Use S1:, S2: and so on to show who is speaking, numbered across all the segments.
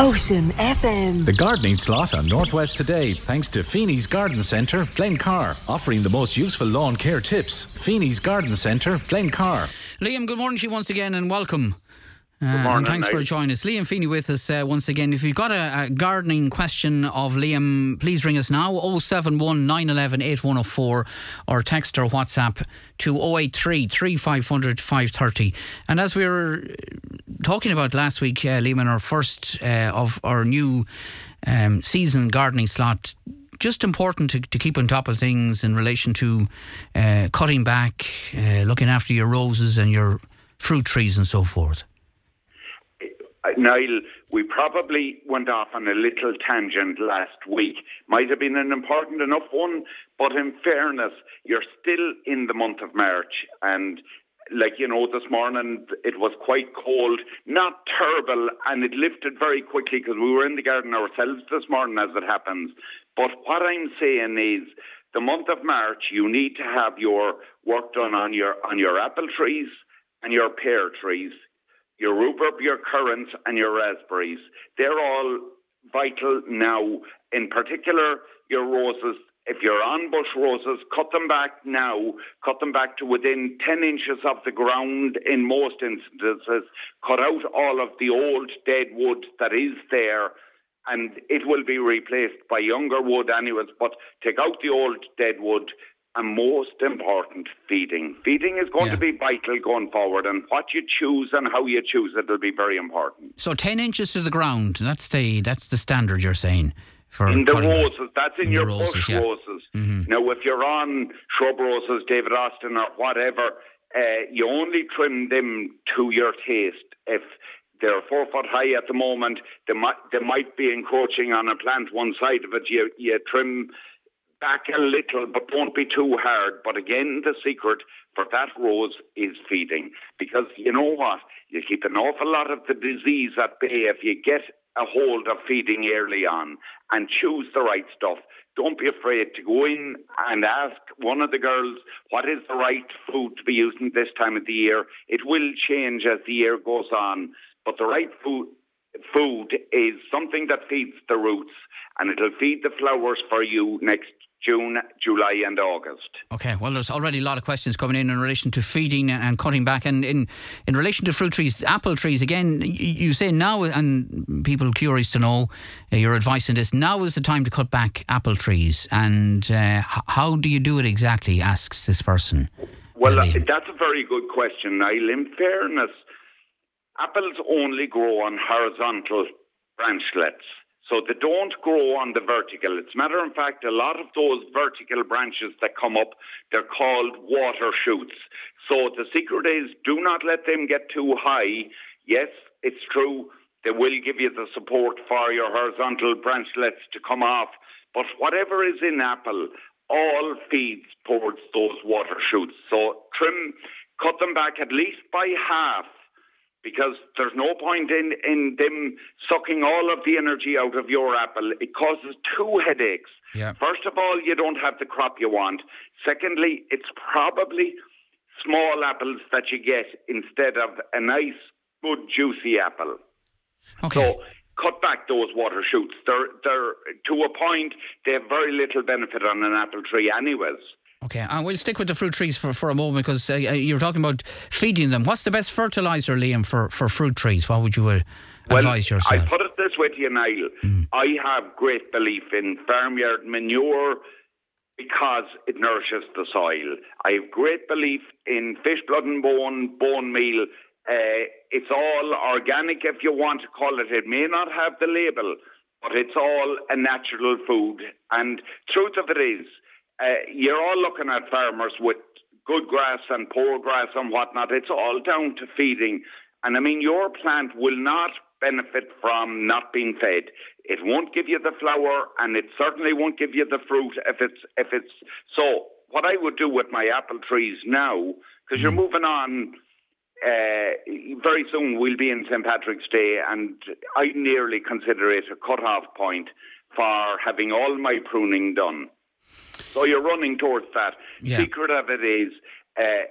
S1: Ocean FM.
S2: The gardening slot on Northwest today, thanks to Feeney's Garden Centre, Glencar, offering the most useful lawn care tips. Feeney's Garden Centre, Glencar.
S3: Liam, good morning to you once again and welcome. Uh,
S4: morning,
S3: and thanks for joining us. Liam Feeney with us uh, once again. If you've got a, a gardening question of Liam, please ring us now 071 911 8104 or text or WhatsApp to 083 3500 530. And as we were talking about last week, uh, Liam, in our first uh, of our new um, season gardening slot, just important to, to keep on top of things in relation to uh, cutting back, uh, looking after your roses and your fruit trees and so forth.
S4: Uh, Niall, we probably went off on a little tangent last week. Might have been an important enough one, but in fairness, you're still in the month of March and like you know, this morning it was quite cold, not terrible, and it lifted very quickly because we were in the garden ourselves this morning, as it happens. But what I'm saying is, the month of March, you need to have your work done on your on your apple trees and your pear trees your rhubarb, your currants, and your raspberries. They're all vital now. In particular, your roses. If you're on bush roses, cut them back now. Cut them back to within 10 inches of the ground in most instances. Cut out all of the old dead wood that is there and it will be replaced by younger wood anyways, but take out the old dead wood, and most important, feeding. Feeding is going
S3: Yeah.
S4: to be vital going forward, and what you choose and how you choose it will be very important.
S3: So ten inches to the ground. That's the that's the standard you're saying for
S4: In the
S3: back.
S4: roses, that's in,
S3: In
S4: your
S3: roses,
S4: bush
S3: yeah.
S4: roses. Now, if you're on shrub roses, David Austin or whatever, uh, you only trim them to your taste. If they're four foot high at the moment, they might, they might be encroaching on a plant one side of it. You, you trim back a little, but don't be too hard. But again, the secret for that rose is feeding. Because you know what? You keep an awful lot of the disease at bay if you get a hold of feeding early on and choose the right stuff. Don't be afraid to go in and ask one of the girls what is the right food to be using this time of the year. It will change as the year goes on, but the right food food is something that feeds the roots and it'll feed the flowers for you next June, July and August.
S3: Okay, well, there's already a lot of questions coming in in relation to feeding and cutting back, and in in relation to fruit trees, apple trees. Again, you say now, and people curious to know uh, your advice on this. Now is the time to cut back apple trees, and uh, how do you do it exactly? Asks this person.
S4: Well, uh,
S3: Liam.
S4: that's a very good question, Niall. In fairness, apples only grow on horizontal branchlets. So they don't grow on the vertical. It's a matter of fact, a lot of those vertical branches that come up, they're called water shoots. So the secret is do not let them get too high. Yes, it's true. They will give you the support for your horizontal branchlets to come off. But whatever is in apple, all feeds towards those water shoots. So trim, cut them back at least by half because there's no point in, in them sucking all of the energy out of your apple. It causes two headaches.
S3: Yeah.
S4: First of all, you don't have the crop you want. Secondly, it's probably small apples that you get instead of a nice, good, juicy apple.
S3: Okay.
S4: So cut back those water shoots. They're, they're, to a point, they have very little benefit on an apple tree anyways.
S3: Okay, and we'll stick with the fruit trees for, for a moment because uh, you were talking about feeding them. What's the best fertilizer, Liam, for, for fruit trees? What would you uh, advise
S4: well,
S3: yourself?
S4: I put it this way to you, Niall. I have great belief in farmyard manure because it nourishes the soil. I have great belief in fish blood and bone, bone meal. Uh, it's all organic, if you want to call it. It may not have the label, but it's all a natural food. And truth of it is, uh, you're all looking at farmers with good grass and poor grass and whatnot. It's all down to feeding. And I mean, your plant will not benefit from not being fed. It won't give you the flower, and it certainly won't give you the fruit if it's if it's so. What I would do with my apple trees now, because you're moving on. Uh, very soon we'll be in St Patrick's Day, and I nearly consider it a cut-off point for having all my pruning done. So you're running towards that.
S3: Yeah.
S4: Secret of it is uh,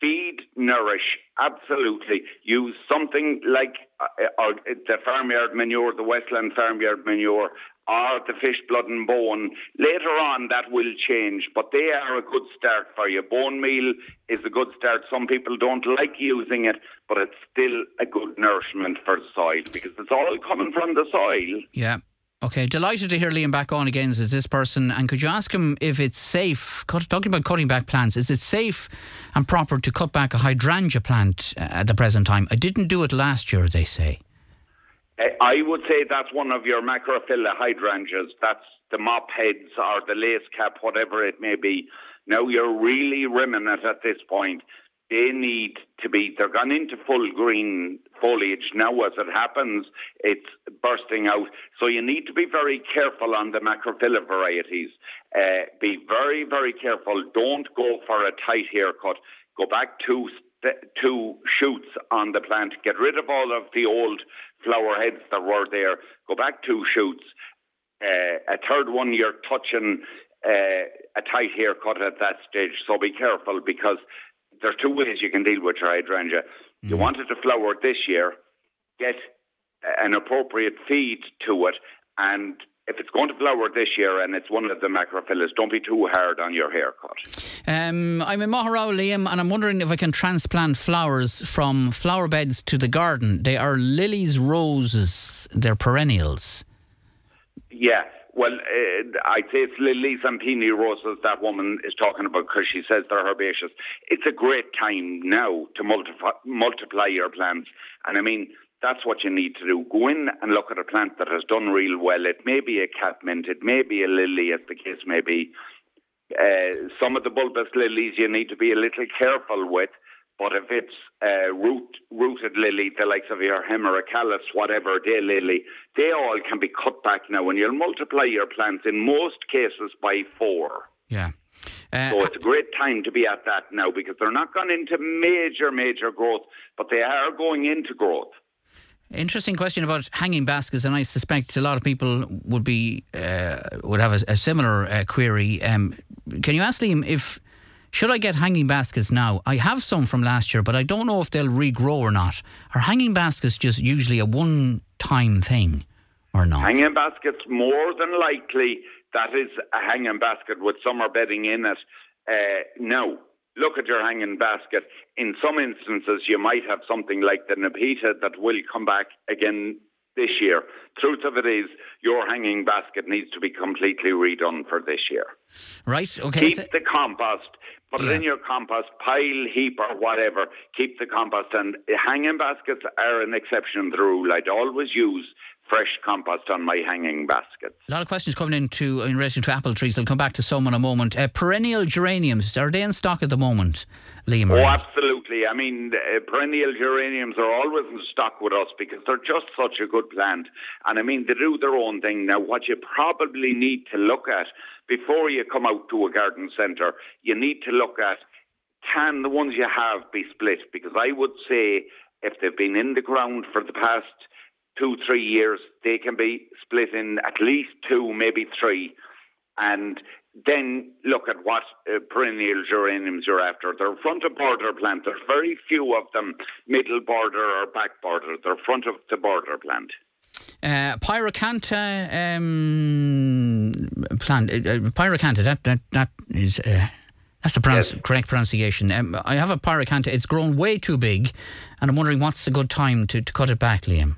S4: feed, nourish, absolutely. Use something like uh, or the farmyard manure, the Westland farmyard manure, or the fish blood and bone. Later on, that will change, but they are a good start for you. Bone meal is a good start. Some people don't like using it, but it's still a good nourishment for the soil because it's all coming from the soil.
S3: Yeah. Okay, delighted to hear Liam back on again as this person. And could you ask him if it's safe, talking about cutting back plants, is it safe and proper to cut back a hydrangea plant uh, at the present time? I didn't do it last year, they say.
S4: I would say that's one of your macrophylla hydrangeas. That's the mop heads or the lace cap, whatever it may be. Now you're really rimming it at this point they need to be, they're gone into full green foliage now as it happens, it's bursting out. So you need to be very careful on the macrophylla varieties. Uh, be very, very careful. Don't go for a tight haircut. Go back two, two shoots on the plant. Get rid of all of the old flower heads that were there. Go back two shoots. Uh, a third one, you're touching uh, a tight haircut at that stage. So be careful because there's two ways you can deal with your hydrangea. Mm. You want it to flower this year, get an appropriate feed to it, and if it's going to flower this year and it's one of the macrophyllas, don't be too hard on your haircut.
S3: Um, I'm in Maugherow, Liam, and I'm wondering if I can transplant flowers from flower beds to the garden. They are lilies, roses, they're perennials.
S4: Yeah, well, uh, I'd say it's lilies and peony roses that woman is talking about because she says they're herbaceous. It's a great time now to multiply, multiply your plants. And I mean, that's what you need to do. Go in and look at a plant that has done real well. It may be a catmint, it may be a lily, as the case may be. Uh, some of the bulbous lilies you need to be a little careful with but if it's uh, root, rooted lily, the likes of your hemerocallis, whatever, day lily, they all can be cut back now, and you'll multiply your plants in most cases by four.
S3: Yeah.
S4: Uh, so it's a great time to be at that now because they're not going into major, major growth, but they are going into growth.
S3: Interesting question about hanging baskets, and I suspect a lot of people would be uh, would have a, a similar uh, query. Um, can you ask Liam if should I get hanging baskets now? I have some from last year, but I don't know if they'll regrow or not. Are hanging baskets just usually a one time thing or not?
S4: Hanging baskets, more than likely, that is a hanging basket with summer bedding in it. Uh, no. Look at your hanging basket. In some instances, you might have something like the Nepeta that will come back again this year. Truth of it is, your hanging basket needs to be completely redone for this year.
S3: Right. Okay.
S4: Keep the compost. Put yeah. it in your compost pile, heap, or whatever. Keep the compost. And hanging baskets are an exception to the rule. I'd always use fresh compost on my hanging baskets.
S3: A lot of questions coming into in relation to apple trees. I'll come back to some in a moment. Uh, perennial geraniums, are they in stock at the moment, Liam?
S4: Oh, absolutely. I mean, uh, perennial geraniums are always in stock with us because they're just such a good plant. And I mean, they do their own thing. Now, what you probably need to look at before you come out to a garden centre, you need to look at can the ones you have be split? Because I would say if they've been in the ground for the past two, three years, they can be split in at least two, maybe three. And then look at what uh, perennial geraniums you're after. They're front of border plant. There's very few of them middle border or back border. They're front of the border plant.
S3: Uh, Pyracantha um, plant. Uh, uh Pyracantha. That that that is. Uh, that's the pronounce, yes. correct pronunciation. Um, I have a pyracantha. It's grown way too big, and I'm wondering what's a good time to, to cut it back, Liam.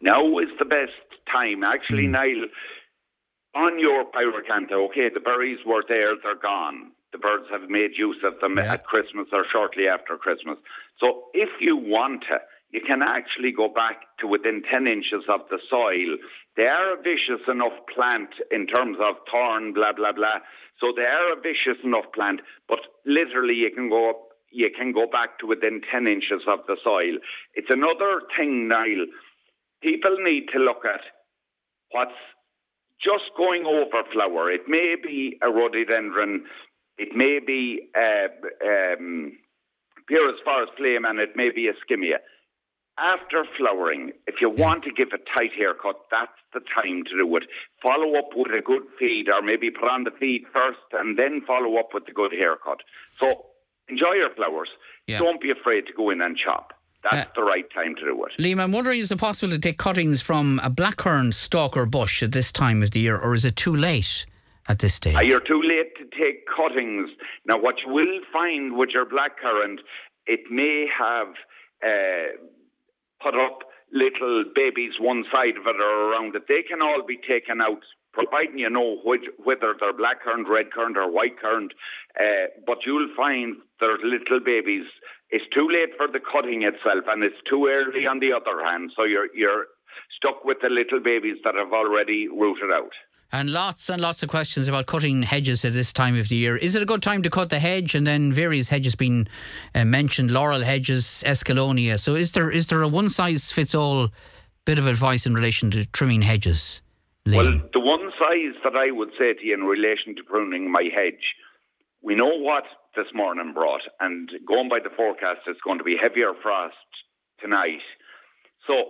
S4: Now is the best time. Actually, mm. Niall, on your pyracantha, okay, the berries were there, they're gone. The birds have made use of them yeah. at Christmas or shortly after Christmas. So if you want to, you can actually go back to within 10 inches of the soil. They are a vicious enough plant in terms of thorn, blah, blah, blah. So they are a vicious enough plant, but literally you can go up, you can go back to within 10 inches of the soil. It's another thing, Niall people need to look at what's just going over flower. It may be a rhododendron, it may be uh, um, Pieris flame, and it may be a skimmia. After flowering, if you want to give a tight haircut, that's the time to do it. Follow up with a good feed, or maybe put on the feed first and then follow up with the good haircut. So enjoy your flowers. Yeah. Don't be afraid to go in and chop. That's uh, the right time to do it.
S3: Liam, I'm wondering is it possible to take cuttings from a blackcurrant stalker bush at this time of the year, or is it too late? At this stage, uh,
S4: you're too late to take cuttings. Now, what you will find with your blackcurrant, it may have uh, put up little babies one side of it or around it. They can all be taken out providing you know which, whether they're black currant, red currant, or white currant. Uh, but you'll find there's little babies. It's too late for the cutting itself, and it's too early on the other hand. So you're you're stuck with the little babies that have already rooted out.
S3: And lots and lots of questions about cutting hedges at this time of the year. Is it a good time to cut the hedge? And then various hedges being uh, mentioned: laurel hedges, escallonia. So is there is there a one size fits all bit of advice in relation to trimming hedges?
S4: Liam? Well, the one size that I would say to you in relation to pruning my hedge, we know what this morning brought, and going by the forecast, it's going to be heavier frost tonight. So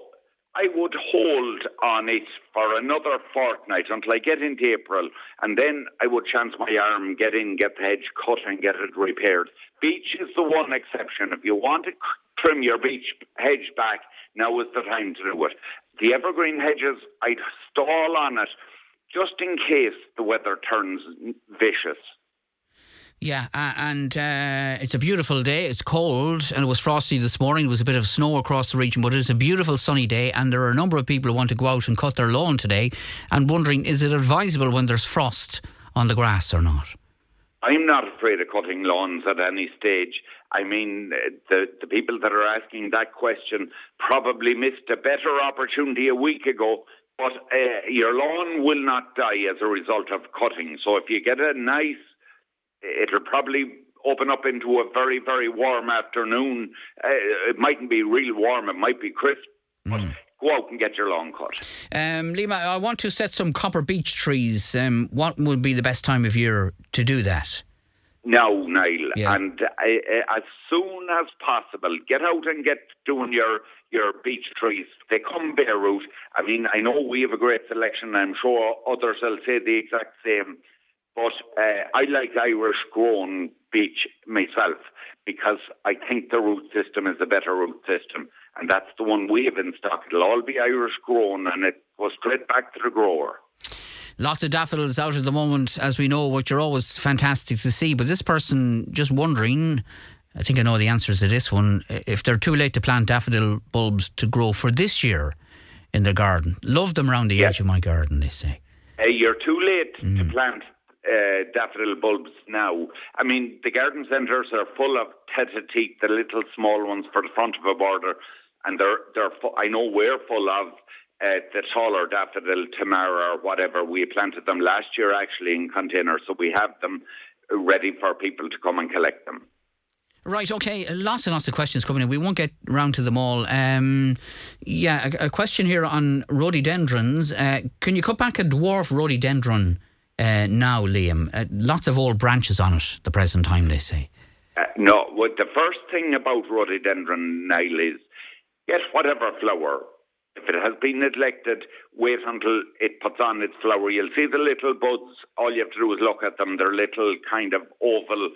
S4: I would hold on it for another fortnight until I get into April, and then I would chance my arm, get in, get the hedge cut, and get it repaired. Beech is the one exception. If you want to trim your beech hedge back, now is the time to do it. The evergreen hedges, I'd stall on it just in case the weather turns vicious.
S3: Yeah, uh, and uh, it's a beautiful day. It's cold and it was frosty this morning. There was a bit of snow across the region, but it's a beautiful sunny day. And there are a number of people who want to go out and cut their lawn today and wondering is it advisable when there's frost on the grass or not?
S4: I'm not afraid of cutting lawns at any stage. I mean, the, the people that are asking that question probably missed a better opportunity a week ago but uh, your lawn will not die as a result of cutting. So if you get a nice it'll probably open up into a very, very warm afternoon. Uh, it mightn't be real warm, it might be crisp, but mm. go out and get your lawn cut.
S3: Um, Liam, I want to set some copper beech trees. Um, what would be the best time of year to do that?
S4: Now, Niall, yeah. and uh, uh, as soon as possible, get out and get doing your your beech trees. They come bare root. I mean, I know we have a great selection. I'm sure others will say the exact same. But uh, I like Irish grown beech myself because I think the root system is a better root system. And that's the one we have in stock. It'll all be Irish grown and it goes straight back to the grower.
S3: Lots of daffodils out at the moment, as we know, which are always fantastic to see. But this person just wondering, I think I know the answers to this one, if they're too late to plant daffodil bulbs to grow for this year in their garden. Love them around the edge of my garden, they say.
S4: Uh, you're too late mm. to plant uh, daffodil bulbs now. I mean, the garden centres are full of tete-a-tete, the little small ones for the front of a border, and they're they're. Fu- I know we're full of uh, the taller daffodil, tamara, or whatever. We planted them last year actually in containers, so we have them ready for people to come and collect them.
S3: Right, okay. Lots and lots of questions coming in. We won't get round to them all. Um, yeah, a, a, question here on rhododendrons. Uh, can you cut back a dwarf rhododendron uh, now, Liam? Uh, lots of old branches on it the present time, they say.
S4: Uh, no, well, the first thing about rhododendron, Niall, is get whatever flower. If it has been neglected, wait until it puts on its flower. You'll see the little buds. All you have to do is look at them. They're little kind of oval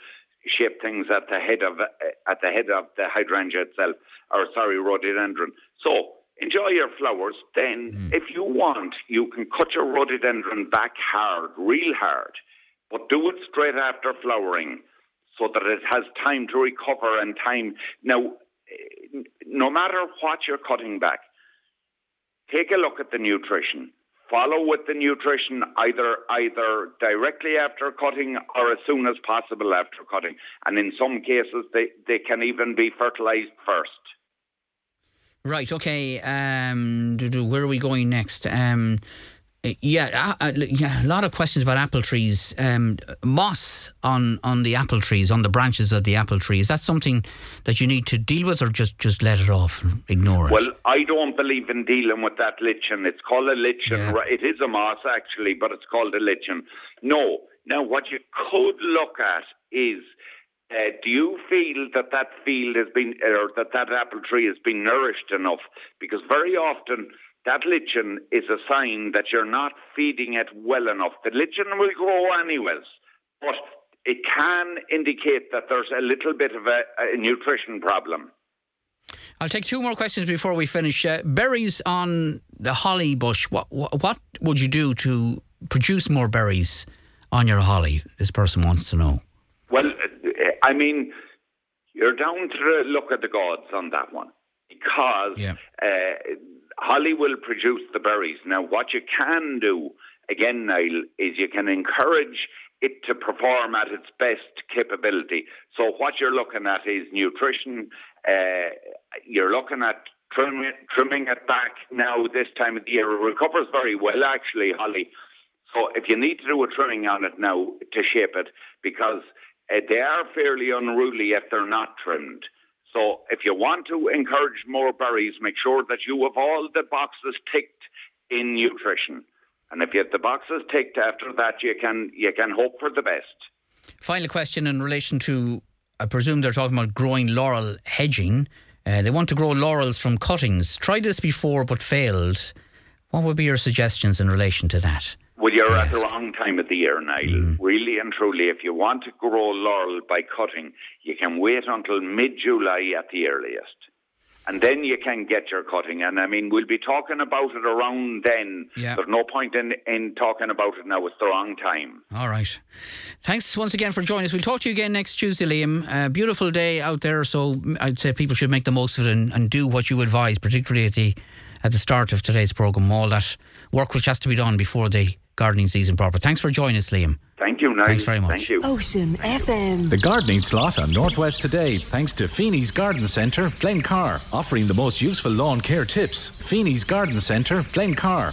S4: shaped things at the head of at the head of the hydrangea itself, or sorry, rhododendron. So enjoy your flowers. Then, mm. if you want, you can cut your rhododendron back hard, real hard, but do it straight after flowering so that it has time to recover and time. Now, no matter what you're cutting back, take a look at the nutrition. Follow with the nutrition either either directly after cutting or as soon as possible after cutting. And in some cases, they, they can even be fertilized first.
S3: Right. Okay. Um, where are we going next? Um, yeah, uh, uh yeah, a lot of questions about apple trees. Um, moss on on the apple trees, on the branches of the apple tree. Is that something that you need to deal with, or just just let it off, and ignore it?
S4: Well, I don't believe in dealing with that lichen. It's called a lichen. Yeah. It is a moss actually, but it's called a lichen. No. Now, what you could look at is uh, do you feel that that field has been, or that that apple tree has been nourished enough? Because very often that lichen is a sign that you're not feeding it well enough. The lichen will grow anyways, but it can indicate that there's a little bit of a, a nutrition problem.
S3: I'll take two more questions before we finish. Uh, berries on the holly bush. What, what what would you do to produce more berries on your holly? This person wants to know.
S4: Well, uh, I mean, you're down to look at the gods on that one because
S3: Yeah.
S4: uh, holly will produce the berries. Now, what you can do again, Niall, is you can encourage it to perform at its best capability. So, what you're looking at is nutrition. Uh, you're looking at trimming, trimming it back now this time of the year. It recovers very well, actually, holly. So if you need to do a trimming on it now to shape it, because uh, they are fairly unruly if they're not trimmed. So if you want to encourage more berries, make sure that you have all the boxes ticked in nutrition. And if you have the boxes ticked after that, you can you can hope for the best.
S3: Final question in relation to, I presume they're talking about growing laurel hedging. Uh, they want to grow laurels from cuttings. Tried this before but failed. What would be your suggestions in relation to that?
S4: Well, you're at the wrong time of the year, Niall. Really and truly, if you want to grow laurel by cutting, you can wait until mid-July at the earliest. And then you can get your cutting. And I mean, we'll be talking about it around then.
S3: Yeah.
S4: There's no point in, in talking about it now. It's the wrong time.
S3: All right. Thanks once again for joining us. We'll talk to you again next Tuesday, Liam. Uh, beautiful day out there, so I'd say people should make the most of it and, and do what you advise, particularly at the at the start of today's programme. All that work which has to be done before the gardening season proper. Thanks for joining us, Liam.
S4: Thank you, Niall.
S3: Thanks very much.
S4: Thank you.
S1: Ocean FM.
S2: The gardening slot on Northwest today, thanks to Feeney's Garden Centre, Glencar, offering the most useful lawn care tips. Feeney's Garden Centre, Glencar.